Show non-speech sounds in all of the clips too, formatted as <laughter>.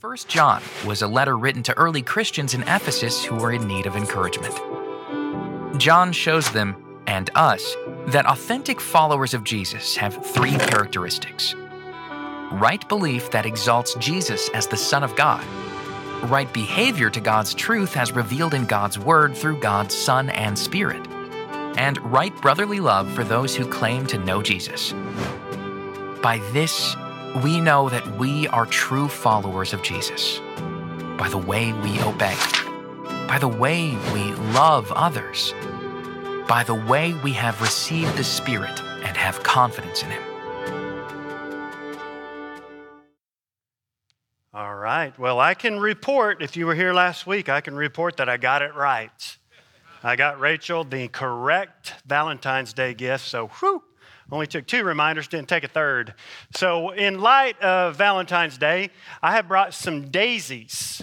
First John was a letter written to early Christians in Ephesus who were in need of encouragement. John shows them and us that authentic followers of Jesus have three characteristics right belief that exalts Jesus as the Son of God, right behavior to God's truth as revealed in God's Word through God's Son and Spirit, and right brotherly love for those who claim to know Jesus. By this, we know that we are true followers of Jesus by the way we obey, by the way we love others, by the way we have received the Spirit and have confidence in Him. All right. Well, I can report, if you were here last week, I can report that I got it right. I got Rachel the correct Valentine's Day gift, so whew, only took two reminders, didn't take a third. So, in light of Valentine's Day, I have brought some daisies.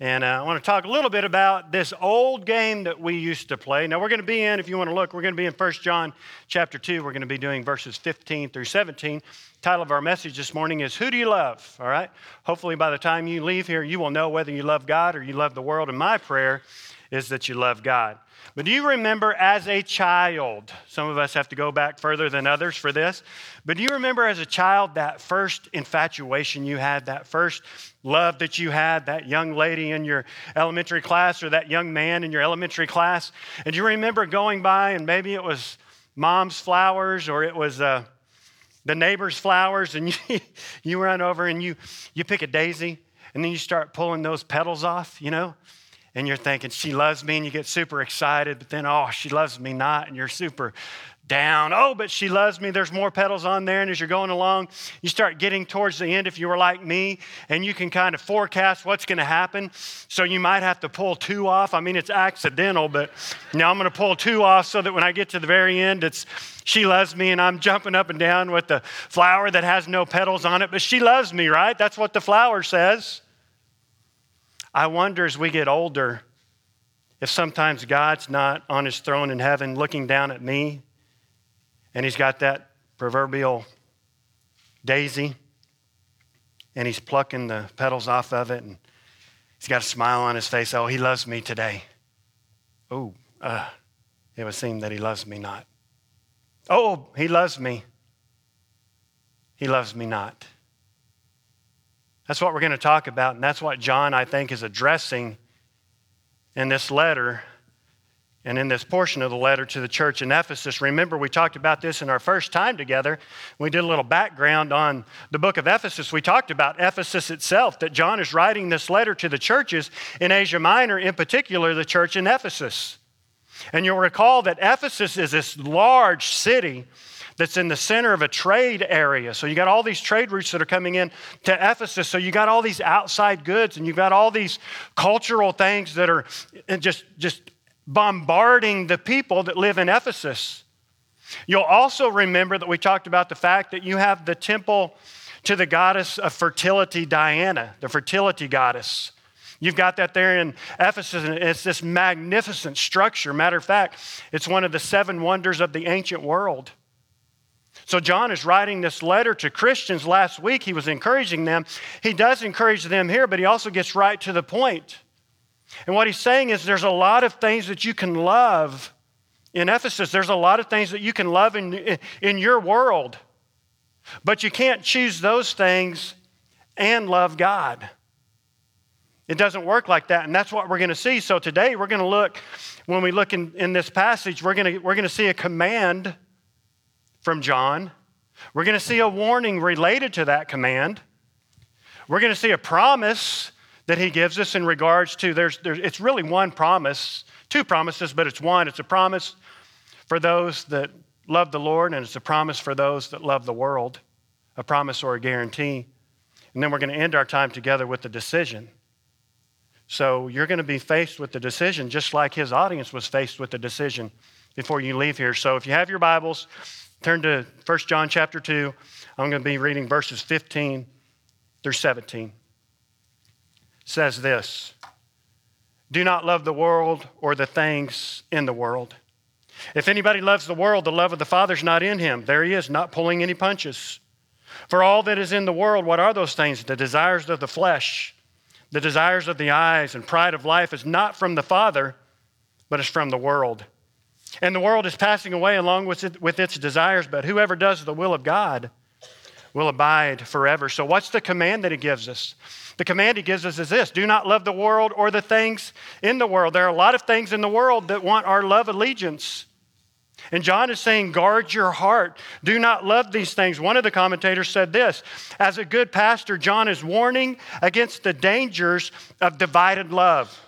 And uh, I want to talk a little bit about this old game that we used to play. Now, we're going to be in, if you want to look, we're going to be in 1 John chapter 2. We're going to be doing verses 15 through 17. Title of our message this morning is Who Do You Love? All right? Hopefully, by the time you leave here, you will know whether you love God or you love the world. And my prayer is that you love God. But do you remember as a child? Some of us have to go back further than others for this. But do you remember as a child that first infatuation you had, that first love that you had, that young lady in your elementary class or that young man in your elementary class? And do you remember going by and maybe it was mom's flowers or it was uh, the neighbor's flowers and <laughs> you, you run over and you, you pick a daisy and then you start pulling those petals off, you know? And you're thinking, she loves me, and you get super excited, but then, oh, she loves me not, and you're super down. Oh, but she loves me. There's more petals on there. And as you're going along, you start getting towards the end if you were like me, and you can kind of forecast what's going to happen. So you might have to pull two off. I mean, it's accidental, but now I'm going to pull two off so that when I get to the very end, it's she loves me, and I'm jumping up and down with the flower that has no petals on it, but she loves me, right? That's what the flower says. I wonder as we get older if sometimes God's not on his throne in heaven looking down at me and he's got that proverbial daisy and he's plucking the petals off of it and he's got a smile on his face. Oh, he loves me today. Oh, uh, it would seem that he loves me not. Oh, he loves me. He loves me not. That's what we're going to talk about, and that's what John, I think, is addressing in this letter and in this portion of the letter to the church in Ephesus. Remember, we talked about this in our first time together. We did a little background on the book of Ephesus. We talked about Ephesus itself, that John is writing this letter to the churches in Asia Minor, in particular, the church in Ephesus. And you'll recall that Ephesus is this large city that's in the center of a trade area. So you got all these trade routes that are coming in to Ephesus. So you got all these outside goods and you've got all these cultural things that are just, just bombarding the people that live in Ephesus. You'll also remember that we talked about the fact that you have the temple to the goddess of fertility, Diana, the fertility goddess. You've got that there in Ephesus, and it's this magnificent structure. Matter of fact, it's one of the seven wonders of the ancient world. So, John is writing this letter to Christians. Last week, he was encouraging them. He does encourage them here, but he also gets right to the point. And what he's saying is there's a lot of things that you can love in Ephesus. There's a lot of things that you can love in, in your world, but you can't choose those things and love God. It doesn't work like that, and that's what we're going to see. So today we're going to look, when we look in, in this passage, we're going to, we're going to see a command from John. We're going to see a warning related to that command. We're going to see a promise that he gives us in regards to there's, there's it's really one promise, two promises, but it's one. It's a promise for those that love the Lord, and it's a promise for those that love the world, a promise or a guarantee. And then we're going to end our time together with the decision. So you're going to be faced with the decision, just like his audience was faced with the decision before you leave here. So if you have your Bibles, Turn to 1 John chapter 2. I'm going to be reading verses 15 through 17. It says this Do not love the world or the things in the world. If anybody loves the world, the love of the Father's not in him. There he is, not pulling any punches. For all that is in the world, what are those things? The desires of the flesh, The desires of the eyes and pride of life is not from the Father, but is from the world. And the world is passing away along with, it, with its desires, but whoever does the will of God will abide forever. So, what's the command that he gives us? The command he gives us is this do not love the world or the things in the world. There are a lot of things in the world that want our love allegiance. And John is saying, guard your heart. Do not love these things. One of the commentators said this As a good pastor, John is warning against the dangers of divided love.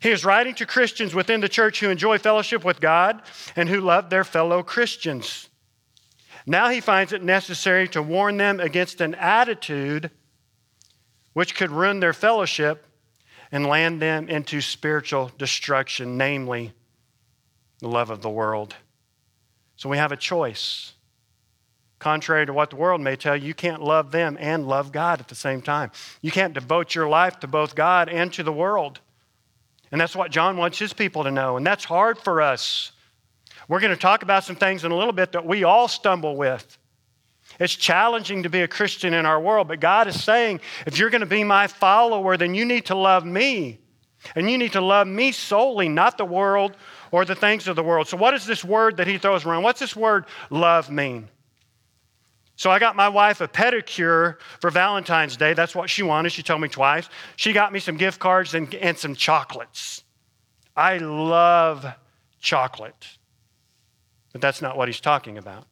He is writing to Christians within the church who enjoy fellowship with God and who love their fellow Christians. Now he finds it necessary to warn them against an attitude which could ruin their fellowship and land them into spiritual destruction, namely the love of the world. So we have a choice. Contrary to what the world may tell you, you can't love them and love God at the same time. You can't devote your life to both God and to the world. And that's what John wants his people to know. And that's hard for us. We're going to talk about some things in a little bit that we all stumble with. It's challenging to be a Christian in our world, but God is saying, if you're going to be my follower, then you need to love me. And you need to love me solely, not the world or the things of the world. So, what is this word that he throws around? What's this word love mean? So, I got my wife a pedicure for Valentine's Day. That's what she wanted. She told me twice. She got me some gift cards and, and some chocolates. I love chocolate. But that's not what he's talking about.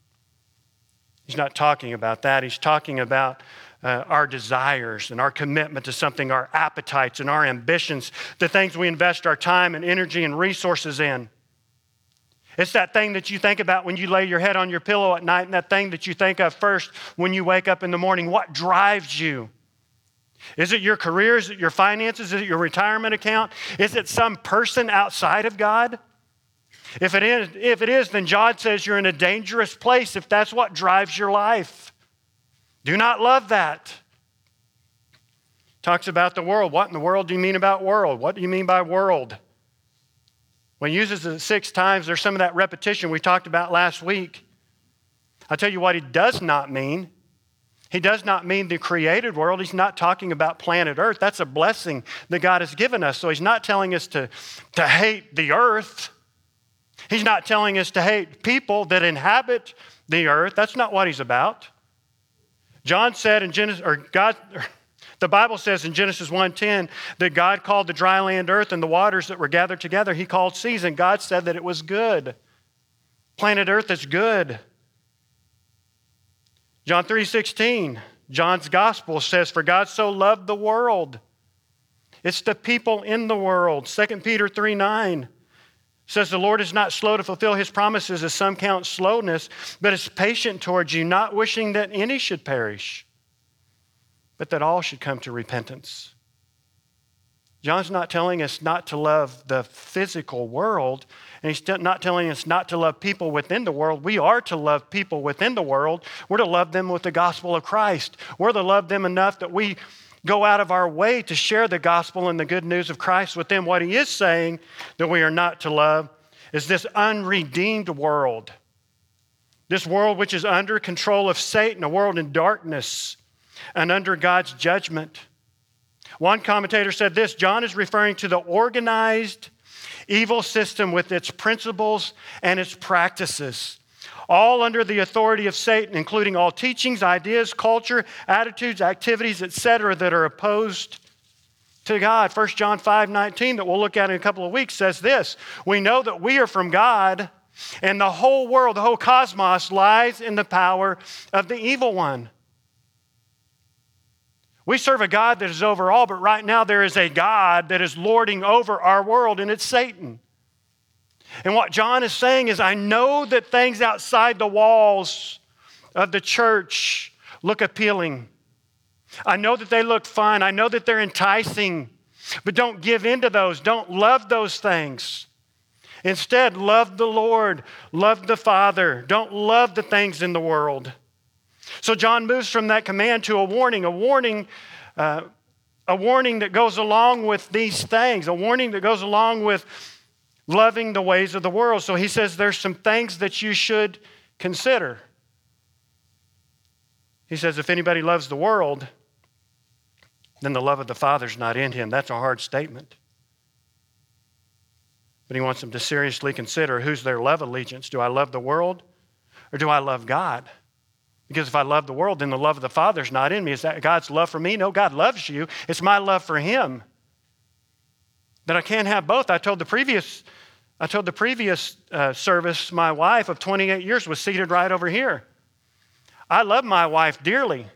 He's not talking about that. He's talking about uh, our desires and our commitment to something, our appetites and our ambitions, the things we invest our time and energy and resources in. It's that thing that you think about when you lay your head on your pillow at night and that thing that you think of first when you wake up in the morning. What drives you? Is it your career? Is it your finances? Is it your retirement account? Is it some person outside of God? If it is, if it is then John says you're in a dangerous place if that's what drives your life. Do not love that. Talks about the world. What in the world do you mean about world? What do you mean by world? When he uses it six times, there's some of that repetition we talked about last week. I'll tell you what he does not mean. He does not mean the created world. He's not talking about planet Earth. That's a blessing that God has given us. So he's not telling us to, to hate the earth. He's not telling us to hate people that inhabit the earth. That's not what he's about. John said in Genesis, or God, the Bible says in Genesis 1:10 that God called the dry land earth and the waters that were gathered together, he called seas, and God said that it was good. Planet Earth is good. John 3:16, John's gospel says, For God so loved the world. It's the people in the world. 2 Peter 3 9 says the Lord is not slow to fulfill his promises, as some count slowness, but is patient towards you, not wishing that any should perish, but that all should come to repentance. John's not telling us not to love the physical world, and he's not telling us not to love people within the world. We are to love people within the world. We're to love them with the gospel of Christ. We're to love them enough that we go out of our way to share the gospel and the good news of Christ with them. What he is saying that we are not to love is this unredeemed world. This world which is under control of Satan, a world in darkness and under God's judgment. One commentator said this John is referring to the organized evil system with its principles and its practices all under the authority of Satan, including all teachings, ideas, culture, attitudes, activities, etc., that are opposed to God. 1 John 5 19, that we'll look at in a couple of weeks, says this We know that we are from God, and the whole world, the whole cosmos, lies in the power of the evil one. We serve a God that is over all, but right now there is a God that is lording over our world, and it's Satan. And what John is saying is, I know that things outside the walls of the church look appealing. I know that they look fun. I know that they're enticing. But don't give in to those. Don't love those things. Instead, love the Lord, love the Father. Don't love the things in the world. So John moves from that command to a warning, a warning, uh, a warning that goes along with these things, a warning that goes along with loving the ways of the world. So he says there's some things that you should consider. He says if anybody loves the world, then the love of the Father's not in him. That's a hard statement. But he wants them to seriously consider who's their love allegiance. Do I love the world or do I love God? Because if I love the world, then the love of the Father's not in me. Is that God's love for me? No, God loves you. It's my love for him. That I can't have both. I told the previous, I told the previous uh, service, my wife of 28 years was seated right over here. I love my wife dearly.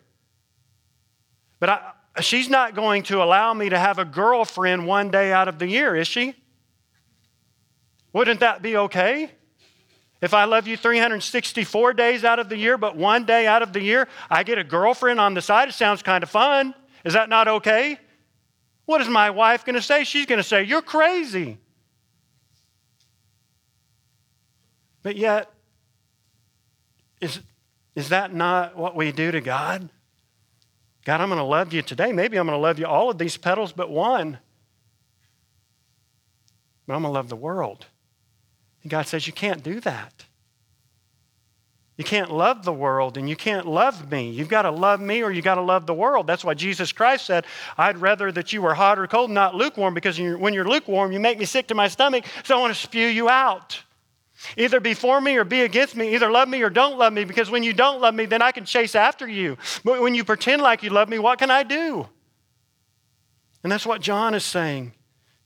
But I, she's not going to allow me to have a girlfriend one day out of the year, is she? Wouldn't that be okay? If I love you 364 days out of the year, but one day out of the year, I get a girlfriend on the side, it sounds kind of fun. Is that not okay? What is my wife going to say? She's going to say, You're crazy. But yet, is, is that not what we do to God? God, I'm going to love you today. Maybe I'm going to love you all of these petals but one. But I'm going to love the world. And God says, You can't do that. You can't love the world and you can't love me. You've got to love me or you've got to love the world. That's why Jesus Christ said, I'd rather that you were hot or cold, not lukewarm, because when you're lukewarm, you make me sick to my stomach, so I want to spew you out. Either be for me or be against me. Either love me or don't love me, because when you don't love me, then I can chase after you. But when you pretend like you love me, what can I do? And that's what John is saying.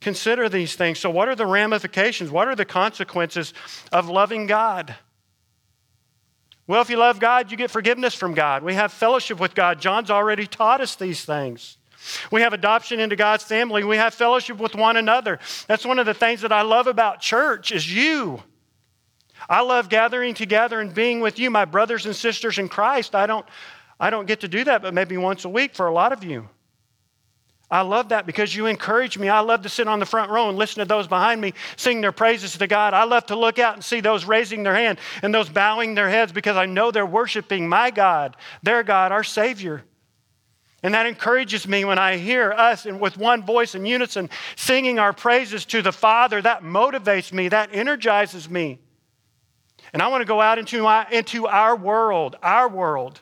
Consider these things. So, what are the ramifications? What are the consequences of loving God? Well, if you love God, you get forgiveness from God. We have fellowship with God. John's already taught us these things. We have adoption into God's family. We have fellowship with one another. That's one of the things that I love about church is you. I love gathering together and being with you, my brothers and sisters in Christ. I don't, I don't get to do that, but maybe once a week for a lot of you. I love that because you encourage me. I love to sit on the front row and listen to those behind me sing their praises to God. I love to look out and see those raising their hand and those bowing their heads because I know they're worshiping my God, their God, our Savior. And that encourages me when I hear us and with one voice in unison singing our praises to the Father. That motivates me, that energizes me. And I want to go out into, my, into our world, our world,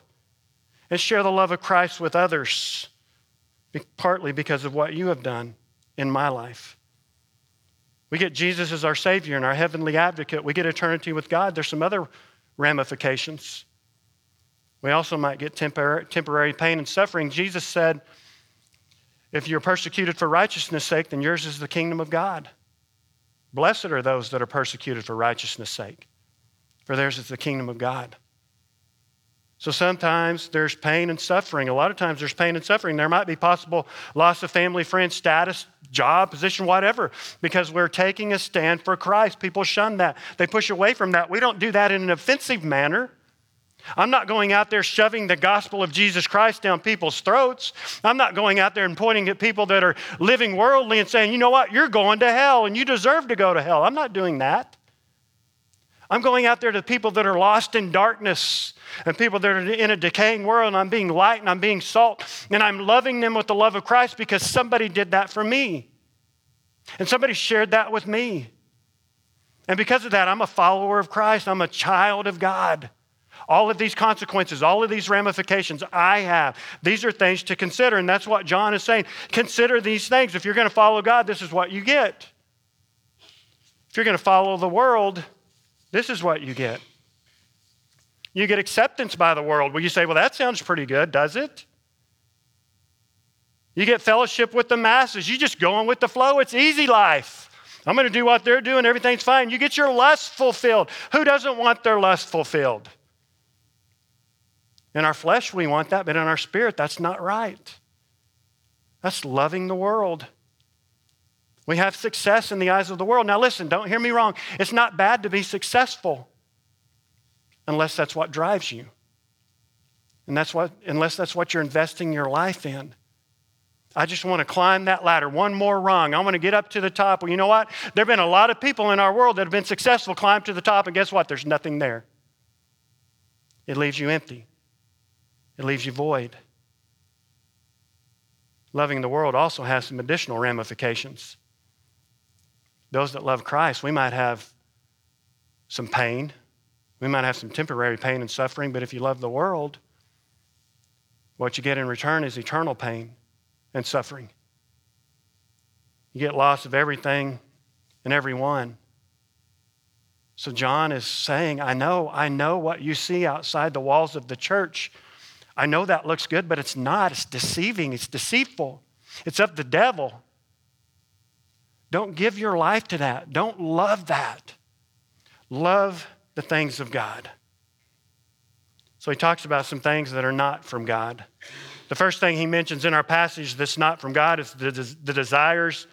and share the love of Christ with others partly because of what you have done in my life. We get Jesus as our Savior and our heavenly advocate. We get eternity with God. There's some other ramifications. We also might get temporary, temporary pain and suffering. Jesus said, If you're persecuted for righteousness' sake, then yours is the kingdom of God. Blessed are those that are persecuted for righteousness' sake, for theirs is the kingdom of God. So sometimes there's pain and suffering. A lot of times there's pain and suffering. There might be possible loss of family, friends, status, job, position, whatever, because we're taking a stand for Christ. People shun that, they push away from that. We don't do that in an offensive manner. I'm not going out there shoving the gospel of Jesus Christ down people's throats. I'm not going out there and pointing at people that are living worldly and saying, you know what, you're going to hell and you deserve to go to hell. I'm not doing that. I'm going out there to people that are lost in darkness and people that are in a decaying world, and I'm being light and I'm being salt, and I'm loving them with the love of Christ because somebody did that for me. And somebody shared that with me. And because of that, I'm a follower of Christ, I'm a child of God. All of these consequences, all of these ramifications I have, these are things to consider. And that's what John is saying. Consider these things. If you're going to follow God, this is what you get. If you're going to follow the world, this is what you get. You get acceptance by the world. Well, you say, well, that sounds pretty good, does it? You get fellowship with the masses. You just going with the flow. It's easy life. I'm going to do what they're doing. Everything's fine. You get your lust fulfilled. Who doesn't want their lust fulfilled? In our flesh, we want that, but in our spirit, that's not right. That's loving the world. We have success in the eyes of the world. Now, listen, don't hear me wrong. It's not bad to be successful unless that's what drives you. And that's what, unless that's what you're investing your life in. I just want to climb that ladder one more rung. I want to get up to the top. Well, you know what? There have been a lot of people in our world that have been successful, climb to the top, and guess what? There's nothing there. It leaves you empty, it leaves you void. Loving the world also has some additional ramifications. Those that love Christ, we might have some pain. We might have some temporary pain and suffering, but if you love the world, what you get in return is eternal pain and suffering. You get loss of everything and everyone. So John is saying, I know, I know what you see outside the walls of the church. I know that looks good, but it's not. It's deceiving, it's deceitful, it's of the devil. Don't give your life to that. Don't love that. Love the things of God. So he talks about some things that are not from God. The first thing he mentions in our passage that's not from God is the, the desires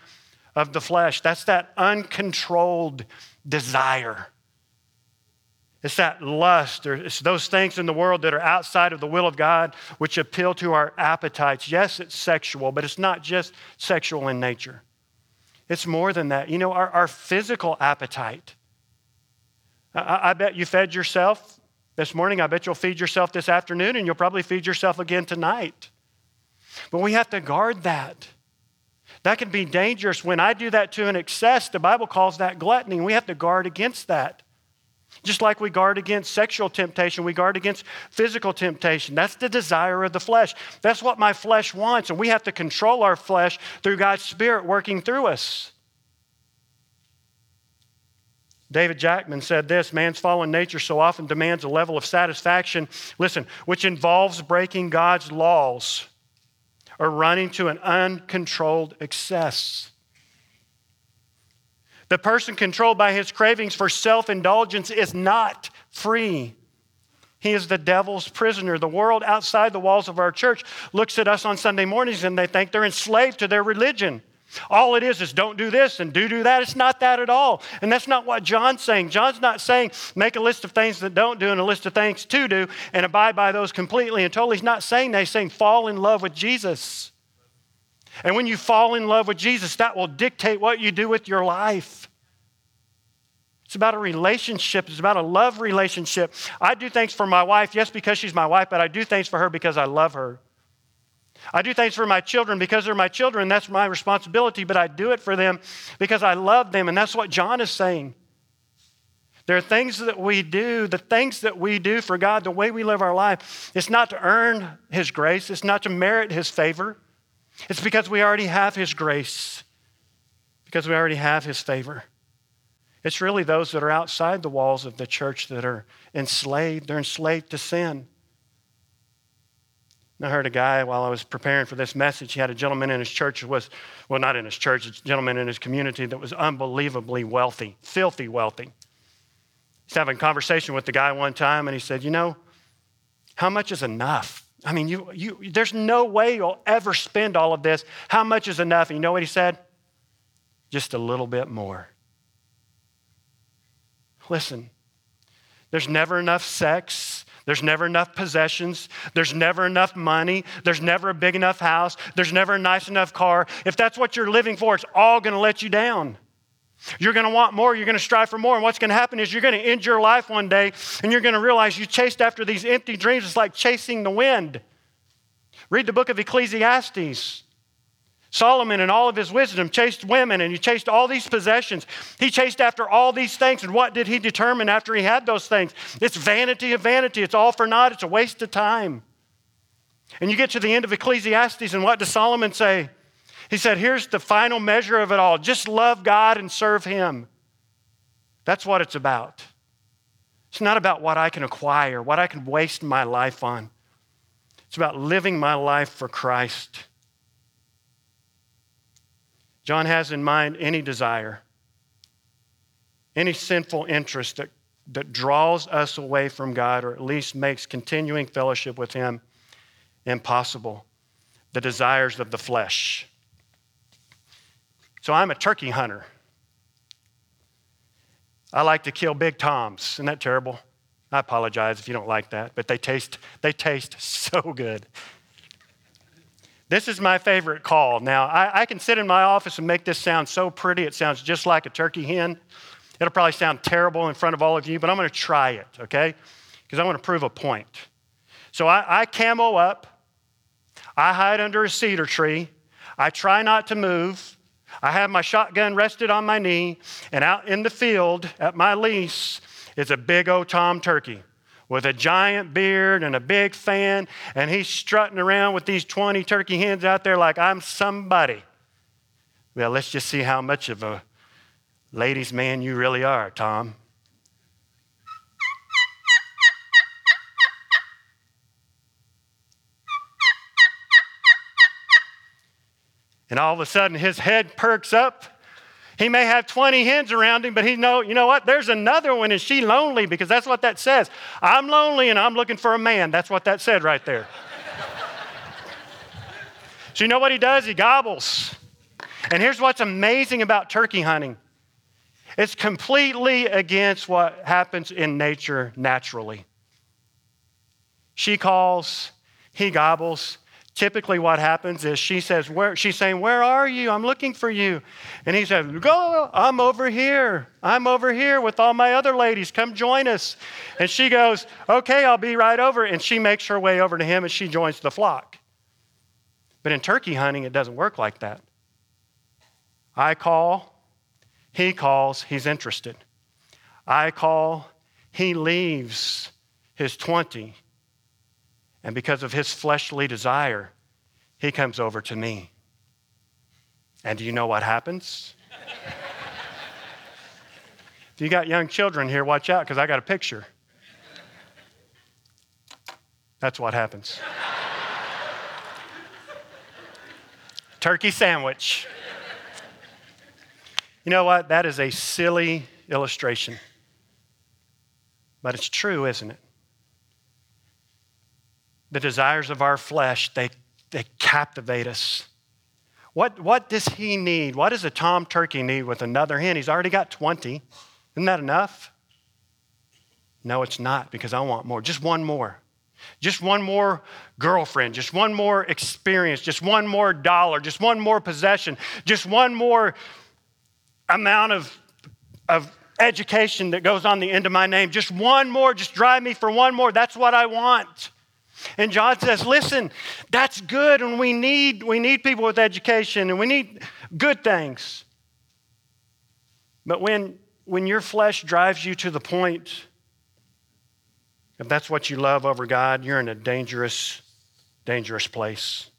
of the flesh. That's that uncontrolled desire. It's that lust, or it's those things in the world that are outside of the will of God which appeal to our appetites. Yes, it's sexual, but it's not just sexual in nature. It's more than that. You know, our, our physical appetite. I, I bet you fed yourself this morning. I bet you'll feed yourself this afternoon, and you'll probably feed yourself again tonight. But we have to guard that. That can be dangerous. When I do that to an excess, the Bible calls that gluttony. We have to guard against that. Just like we guard against sexual temptation, we guard against physical temptation. That's the desire of the flesh. That's what my flesh wants, and we have to control our flesh through God's Spirit working through us. David Jackman said this man's fallen nature so often demands a level of satisfaction, listen, which involves breaking God's laws or running to an uncontrolled excess. The person controlled by his cravings for self indulgence is not free. He is the devil's prisoner. The world outside the walls of our church looks at us on Sunday mornings and they think they're enslaved to their religion. All it is is don't do this and do do that. It's not that at all. And that's not what John's saying. John's not saying make a list of things that don't do and a list of things to do and abide by those completely and totally. He's not saying that. He's saying fall in love with Jesus. And when you fall in love with Jesus, that will dictate what you do with your life. It's about a relationship. It's about a love relationship. I do things for my wife, yes, because she's my wife, but I do things for her because I love her. I do things for my children because they're my children. That's my responsibility, but I do it for them because I love them. And that's what John is saying. There are things that we do, the things that we do for God, the way we live our life, it's not to earn His grace, it's not to merit His favor. It's because we already have His grace, because we already have His favor. It's really those that are outside the walls of the church that are enslaved. They're enslaved to sin. I heard a guy while I was preparing for this message. He had a gentleman in his church who was, well, not in his church, a gentleman in his community that was unbelievably wealthy, filthy wealthy. He's having a conversation with the guy one time, and he said, You know, how much is enough? I mean, you, you, there's no way you'll ever spend all of this. How much is enough? And you know what he said? Just a little bit more. Listen, there's never enough sex there's never enough possessions. There's never enough money. There's never a big enough house. There's never a nice enough car. If that's what you're living for, it's all going to let you down. You're going to want more. You're going to strive for more. And what's going to happen is you're going to end your life one day and you're going to realize you chased after these empty dreams. It's like chasing the wind. Read the book of Ecclesiastes. Solomon, in all of his wisdom, chased women and he chased all these possessions. He chased after all these things. And what did he determine after he had those things? It's vanity of vanity. It's all for naught. It's a waste of time. And you get to the end of Ecclesiastes, and what does Solomon say? He said, Here's the final measure of it all just love God and serve Him. That's what it's about. It's not about what I can acquire, what I can waste my life on. It's about living my life for Christ. John has in mind any desire, any sinful interest that, that draws us away from God or at least makes continuing fellowship with Him impossible. The desires of the flesh. So I'm a turkey hunter. I like to kill big toms. Isn't that terrible? I apologize if you don't like that, but they taste, they taste <laughs> so good. This is my favorite call. Now, I, I, can sit in my office and make this sound so pretty, it sounds just like a turkey hen. It'll probably sound terrible in front of all of you, but I'm going to try it, okay? Because I want to prove a point. So I, I camo up, I hide under a cedar tree, I try not to move. I have my shotgun rested on my knee, and out in the field at my lease is a big old tom turkey. with a giant beard and a big fan, and he's strutting around with these 20 turkey hens out there like I'm somebody. Well, let's just see how much of a ladies' man you really are, Tom. And all of a sudden, his head perks up. He may have 20 hens around him, but he know, you know what? There's another one. Is she lonely? Because that's what that says. I'm lonely and I'm looking for a man. That's what that said right there. so you know what he does? He gobbles. And here's what's amazing about turkey hunting. It's completely against what happens in nature naturally. She calls, he gobbles, typically what happens is she says, Where she's saying, Where are you? I'm looking for you. And he says, Go, I'm over here. I'm over here with all my other ladies. Come join us. And she goes, Okay, I'll be right over. And she makes her way over to him and she joins the flock. But in turkey hunting, it doesn't work like that. I call, he calls, he's interested. I call, he leaves his 20 and because of his fleshly desire, he comes over to me. And do you know what happens? if you got young children here, watch out because I got a picture. That's what happens. Turkey sandwich. You know what? That is a silly illustration. But it's true, isn't it? The desires of our flesh, they, they captivate us. What, what does he need? What does a tom turkey need with another hen? He's already got 20. Isn't that enough? No, it's not because I want more. Just one more. Just one more girlfriend, just one more experience, just one more dollar, just one more possession, just one more amount of, of education that goes on the end of my name. Just one more, just drive me for one more. That's what I want. And John says, listen, that's good, and we need, we need people with education, and we need good things. But when, when your flesh drives you to the point, if that's what you love over God, you're in a dangerous, dangerous place.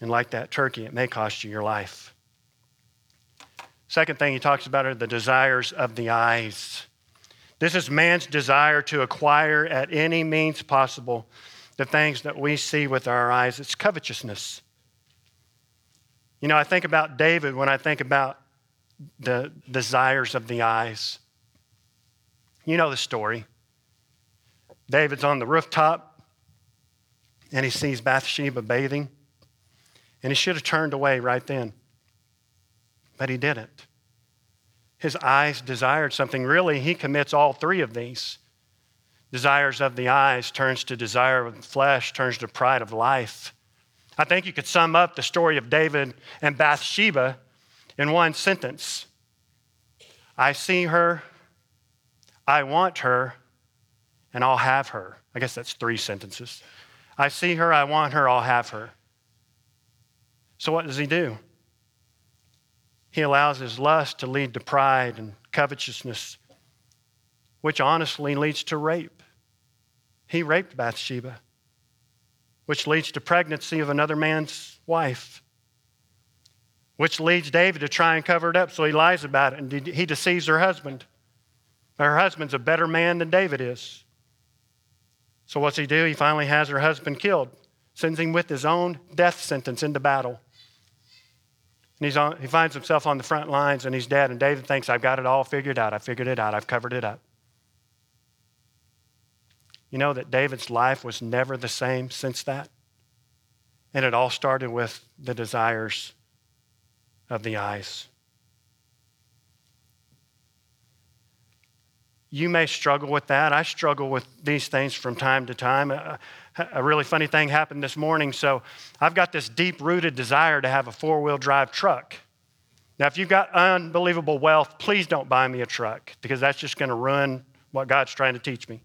And like that turkey, it may cost you your life. Second thing he talks about are the desires of the eyes. This is man's desire to acquire at any means possible the things that we see with our eyes. It's covetousness. You know, I think about David when I think about the desires of the eyes. You know the story. David's on the rooftop and he sees Bathsheba bathing, and he should have turned away right then, but he didn't his eyes desired something. Really, he commits all three of these. Desires of the eyes turns to desire of the flesh, turns to pride of life. I think you could sum up the story of David and Bathsheba in one sentence I see her, I want her, and I'll have her. I guess that's three sentences. I see her, I want her, I'll have her. So, what does he do? He allows his lust to lead to pride and covetousness, which honestly leads to rape. He raped Bathsheba, which leads to pregnancy of another man's wife, which leads David to try and cover it up, so he lies about it and he deceives her husband. Her husband's a better man than David is. So what's he do? He finally has her husband killed, sends him with his own death sentence into battle. And he's on, he finds himself on the front lines and he's dead. And David thinks, I've got it all figured out. I figured it out. I've covered it up. You know that David's life was never the same since that? And it all started with the desires of the eyes. You may struggle with that. I struggle with these things from time to time. Uh, <laughs> A really funny thing happened this morning. So I've got this deep rooted desire to have a four wheel drive truck. Now, if you've got unbelievable wealth, please don't buy me a truck because that's just going to ruin what God's trying to teach me.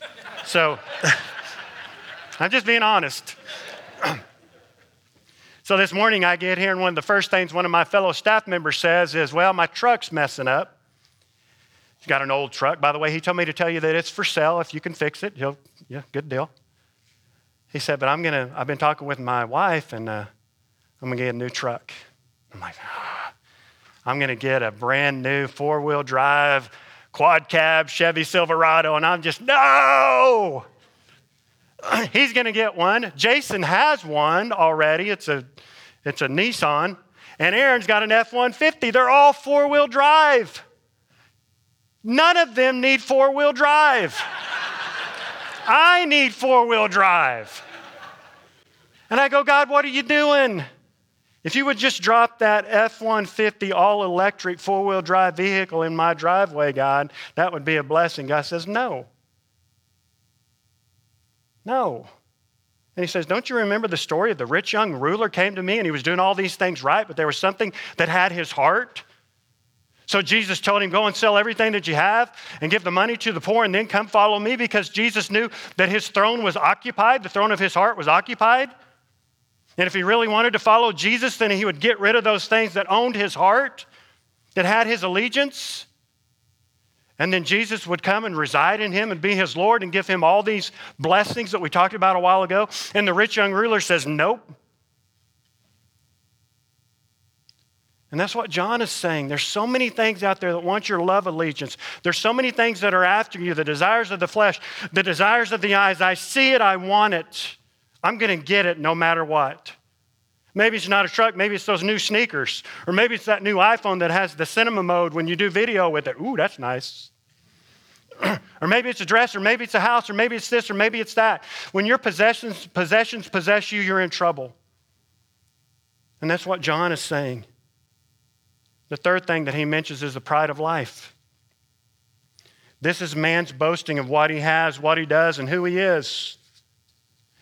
<laughs> So <laughs> I'm just being honest. <clears throat> so this morning I get here, and one of the first things one of my fellow staff members says is, Well, my truck's messing up. He's got an old truck. By the way, he told me to tell you that it's for sale. If you can fix it, he'll, yeah, good deal. He said, but I'm going to, I've been talking with my wife and uh, I'm going to get a new truck. I'm like, ah, I'm going to get a brand new four wheel drive quad cab Chevy Silverado. And I'm just, no! <clears throat> He's going to get one. Jason has one already. It's a, it's a Nissan. And Aaron's got an F 150. They're all four wheel drive. None of them need four wheel drive. <laughs> I need four wheel drive. And I go, God, what are you doing? If you would just drop that F 150 all electric four wheel drive vehicle in my driveway, God, that would be a blessing. God says, No. No. And he says, Don't you remember the story of the rich young ruler came to me and he was doing all these things right, but there was something that had his heart? So Jesus told him, Go and sell everything that you have and give the money to the poor and then come follow me because Jesus knew that his throne was occupied, the throne of his heart was occupied. And if he really wanted to follow Jesus, then he would get rid of those things that owned his heart, that had his allegiance. And then Jesus would come and reside in him and be his Lord and give him all these blessings that we talked about a while ago. And the rich young ruler says, Nope. And that's what John is saying. There's so many things out there that want your love allegiance. There's so many things that are after you the desires of the flesh, the desires of the eyes. I see it, I want it. I'm going to get it no matter what. Maybe it's not a truck, maybe it's those new sneakers, or maybe it's that new iPhone that has the cinema mode when you do video with it. Ooh, that's nice. <clears throat> or maybe it's a dress, or maybe it's a house, or maybe it's this, or maybe it's that. When your possessions, possessions possess you, you're in trouble. And that's what John is saying. The third thing that he mentions is the pride of life. This is man's boasting of what he has, what he does, and who he is.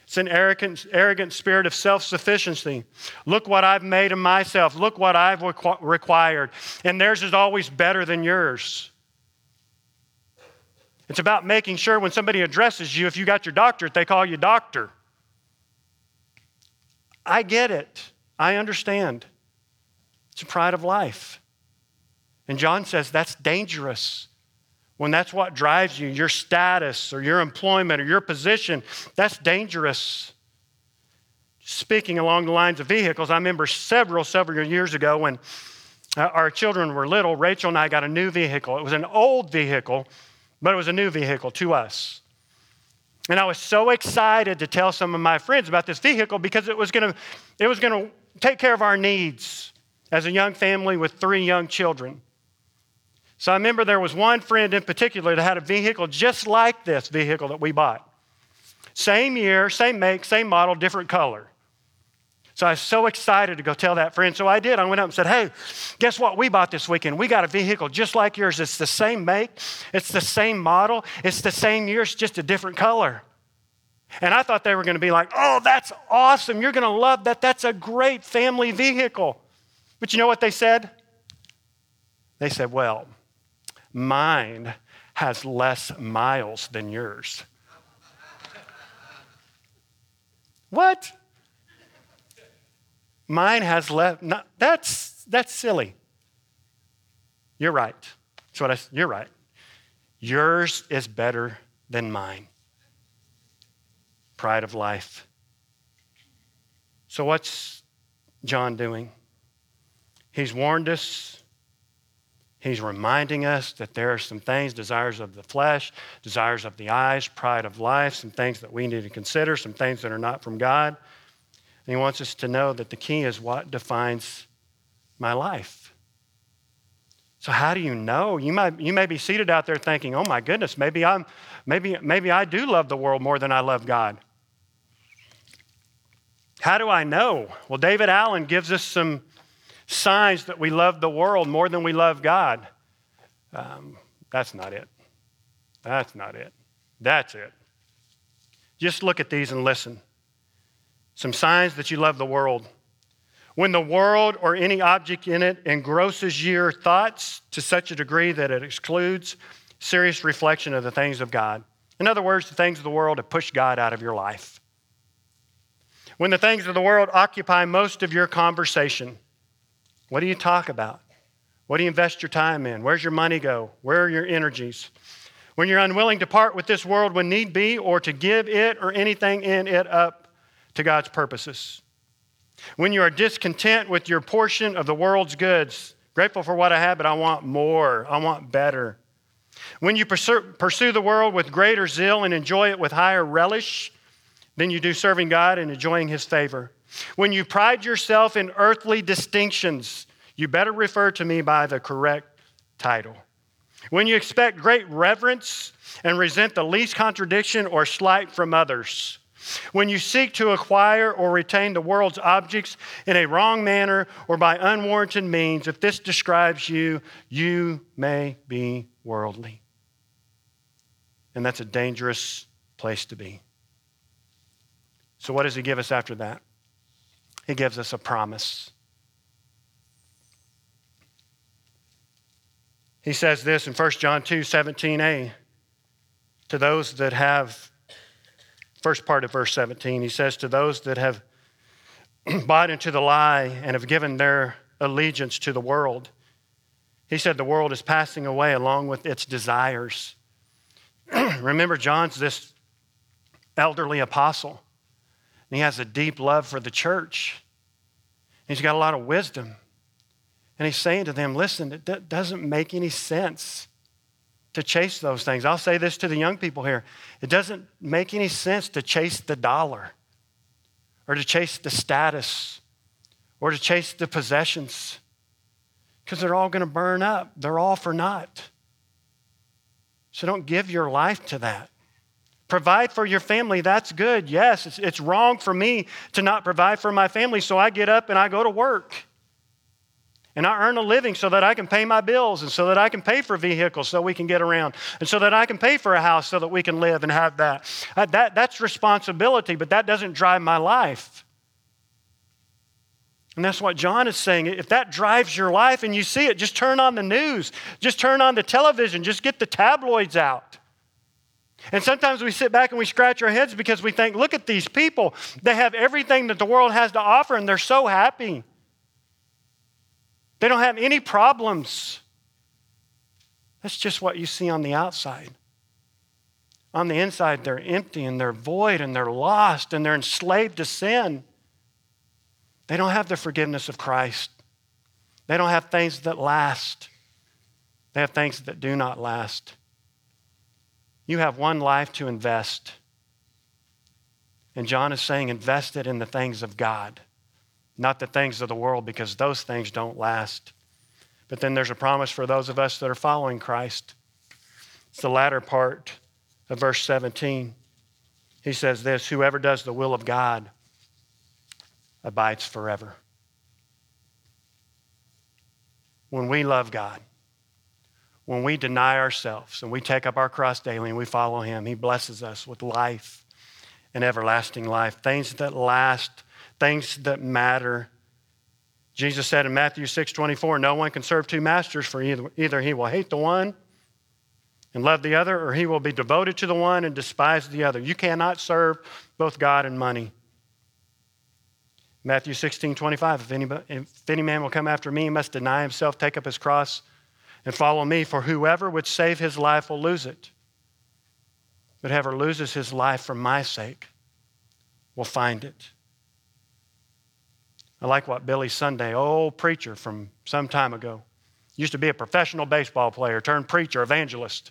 It's an arrogant, arrogant spirit of self sufficiency. Look what I've made of myself. Look what I've requ- required. And theirs is always better than yours. It's about making sure when somebody addresses you, if you got your doctorate, they call you doctor. I get it. I understand. It's a pride of life. And John says that's dangerous when that's what drives you, your status or your employment or your position, that's dangerous. Speaking along the lines of vehicles, I remember several, several years ago when uh, our children were little, Rachel and I got a new vehicle. It was an old vehicle, but it was a new vehicle to us. And I was so excited to tell some of my friends about this vehicle because it was to it was going to take care of our needs as a young family with three young children. So I remember there was one friend in particular that had a vehicle just like this vehicle that we bought. Same year, same make, same model, different color. So I was so excited to go tell that friend. So I did. I went up and said, Hey, guess what we bought this weekend? We got a vehicle just like yours. It's the same make, it's the same model, it's the same year, it's just a different color. And I thought they were going to be like, Oh, that's awesome. You're going to love that. That's a great family vehicle. But you know what they said? They said, Well, Mine has less miles than yours. what? Mine has less. No, that's, that's silly. You're right. That's what I, you're right. Yours is better than mine. Pride of life. So, what's John doing? He's warned us He's reminding us that there are some things, desires of the flesh, desires of the eyes, pride of life, some things that we need to consider, some things that are not from God. And he wants us to know that the key is what defines my life. So how do you know? You might you may be seated out there thinking, "Oh my goodness, maybe I'm maybe maybe I do love the world more than I love God." How do I know? Well, David Allen gives us some signs that we love the world more than we love God. Um, that's not it. That's not it. That's it. Just look at these and listen. Some signs that you love the world. When the world or any object in it engrosses your thoughts to such a degree that it excludes serious reflection of the things of God. In other words, the things of the world have pushed God out of your life. When the things of the world occupy most of your conversation, what do you talk about? What do you invest your time in? Where's your money go? Where are your energies? When you're unwilling to part with this world when need be or to give it or anything in it up to God's purposes. When you are discontent with your portion of the world's goods, grateful for what I have, but I want more, I want better. When you pursue the world with greater zeal and enjoy it with higher relish than you do serving God and enjoying His favor. When you pride yourself in earthly distinctions, you better refer to me by the correct title. When you expect great reverence and resent the least contradiction or slight from others. When you seek to acquire or retain the world's objects in a wrong manner or by unwarranted means, if this describes you, you may be worldly. And that's a dangerous place to be. So, what does he give us after that? He gives us a promise. He says this in 1 John 2 17a to those that have, first part of verse 17, he says, to those that have <clears throat> bought into the lie and have given their allegiance to the world. He said, the world is passing away along with its desires. <clears throat> Remember, John's this elderly apostle, and he has a deep love for the church. He's got a lot of wisdom. And he's saying to them, listen, it doesn't make any sense to chase those things. I'll say this to the young people here it doesn't make any sense to chase the dollar or to chase the status or to chase the possessions because they're all going to burn up. They're all for naught. So don't give your life to that. Provide for your family, that's good. Yes, it's, it's wrong for me to not provide for my family, so I get up and I go to work and I earn a living so that I can pay my bills and so that I can pay for vehicles so we can get around and so that I can pay for a house so that we can live and have that. Uh, that that's responsibility, but that doesn't drive my life. And that's what John is saying. If that drives your life and you see it, just turn on the news, just turn on the television, just get the tabloids out. And sometimes we sit back and we scratch our heads because we think, look at these people. They have everything that the world has to offer and they're so happy. They don't have any problems. That's just what you see on the outside. On the inside, they're empty and they're void and they're lost and they're enslaved to sin. They don't have the forgiveness of Christ. They don't have things that last. They have things that do not last. You have one life to invest. And John is saying, invest it in the things of God not the things of the world, because those things don't last. But then there's a promise for those of us that are following Christ. It's the latter part of verse 17. He says this Whoever does the will of God abides forever. When we love God, when we deny ourselves and we take up our cross daily and we follow Him, He blesses us with life and everlasting life, things that last things that matter. Jesus said in Matthew 6 24, no one can serve two masters, for either, either he will hate the one and love the other, or he will be devoted to the one and despise the other. You cannot serve both God and money. Matthew 16 25, if, anybody, if any man will come after me, he must deny himself, take up his cross, and follow me, for whoever would save his life will lose it. But whoever loses his life for my sake will find it. I like what Billy Sunday, old preacher from some time ago, used to be a professional baseball player turned preacher, evangelist.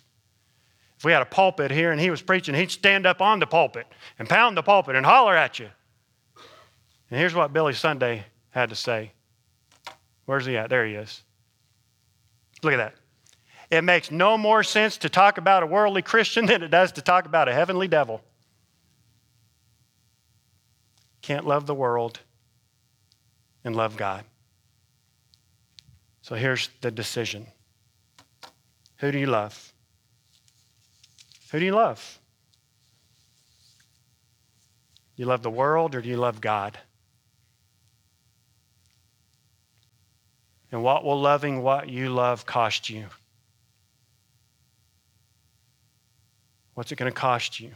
If we had a pulpit here and he was preaching, he'd stand up on the pulpit and pound the pulpit and holler at you. And here's what Billy Sunday had to say. Where's he at? There he is. Look at that. It makes no more sense to talk about a worldly Christian <laughs> than it does to talk about a heavenly devil. Can't love the world and love God. So here's the decision Who do you love? Who do you love? You love the world or do you love God? And what will loving what you love cost you? What's it going to cost you?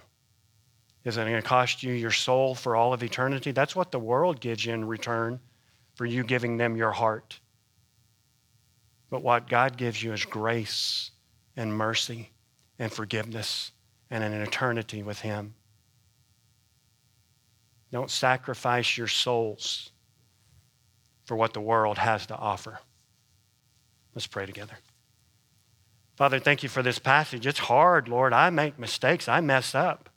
Is it going to cost you your soul for all of eternity? That's what the world gives you in return for you giving them your heart. But what God gives you is grace and mercy and forgiveness and an eternity with Him. Don't sacrifice your souls for what the world has to offer. Let's pray together. Father, thank you for this passage. It's hard, Lord. I make mistakes, I mess up.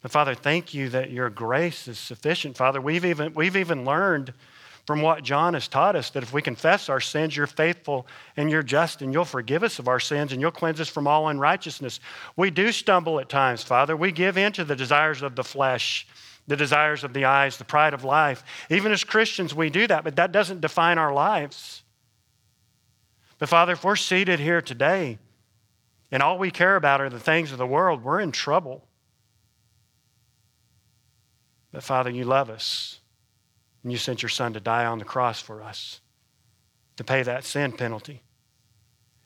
But Father, thank you that your grace is sufficient. Father, we've even, we've even learned from what John has taught us that if we confess our sins, you're faithful and you're just and you'll forgive us of our sins and you'll cleanse us from all unrighteousness. We do stumble at times, Father. We give in to the desires of the flesh, the desires of the eyes, the pride of life. Even as Christians, we do that, but that doesn't define our lives. But Father, if we're seated here today and all we care about are the things of the world, we're in trouble. But Father, you love us. And you sent your son to die on the cross for us, to pay that sin penalty.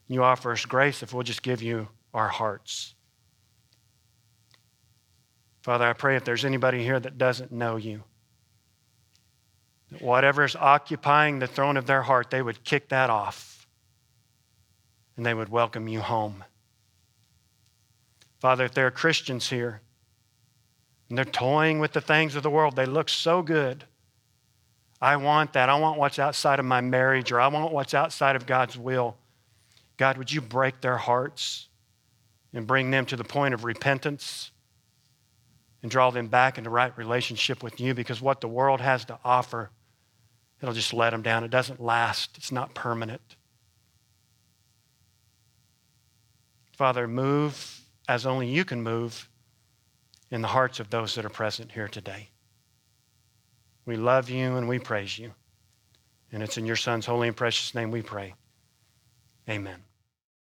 You offer us grace if we'll just give you our hearts. Father, I pray if there's anybody here that doesn't know you, that whatever is occupying the throne of their heart, they would kick that off and they would welcome you home. Father, if there are Christians here and they're toying with the things of the world, they look so good. I want that. I want what's outside of my marriage, or I want what's outside of God's will. God, would you break their hearts and bring them to the point of repentance and draw them back into right relationship with you? Because what the world has to offer, it'll just let them down. It doesn't last, it's not permanent. Father, move as only you can move in the hearts of those that are present here today. We love you and we praise you. And it's in your Son's holy and precious name we pray. Amen.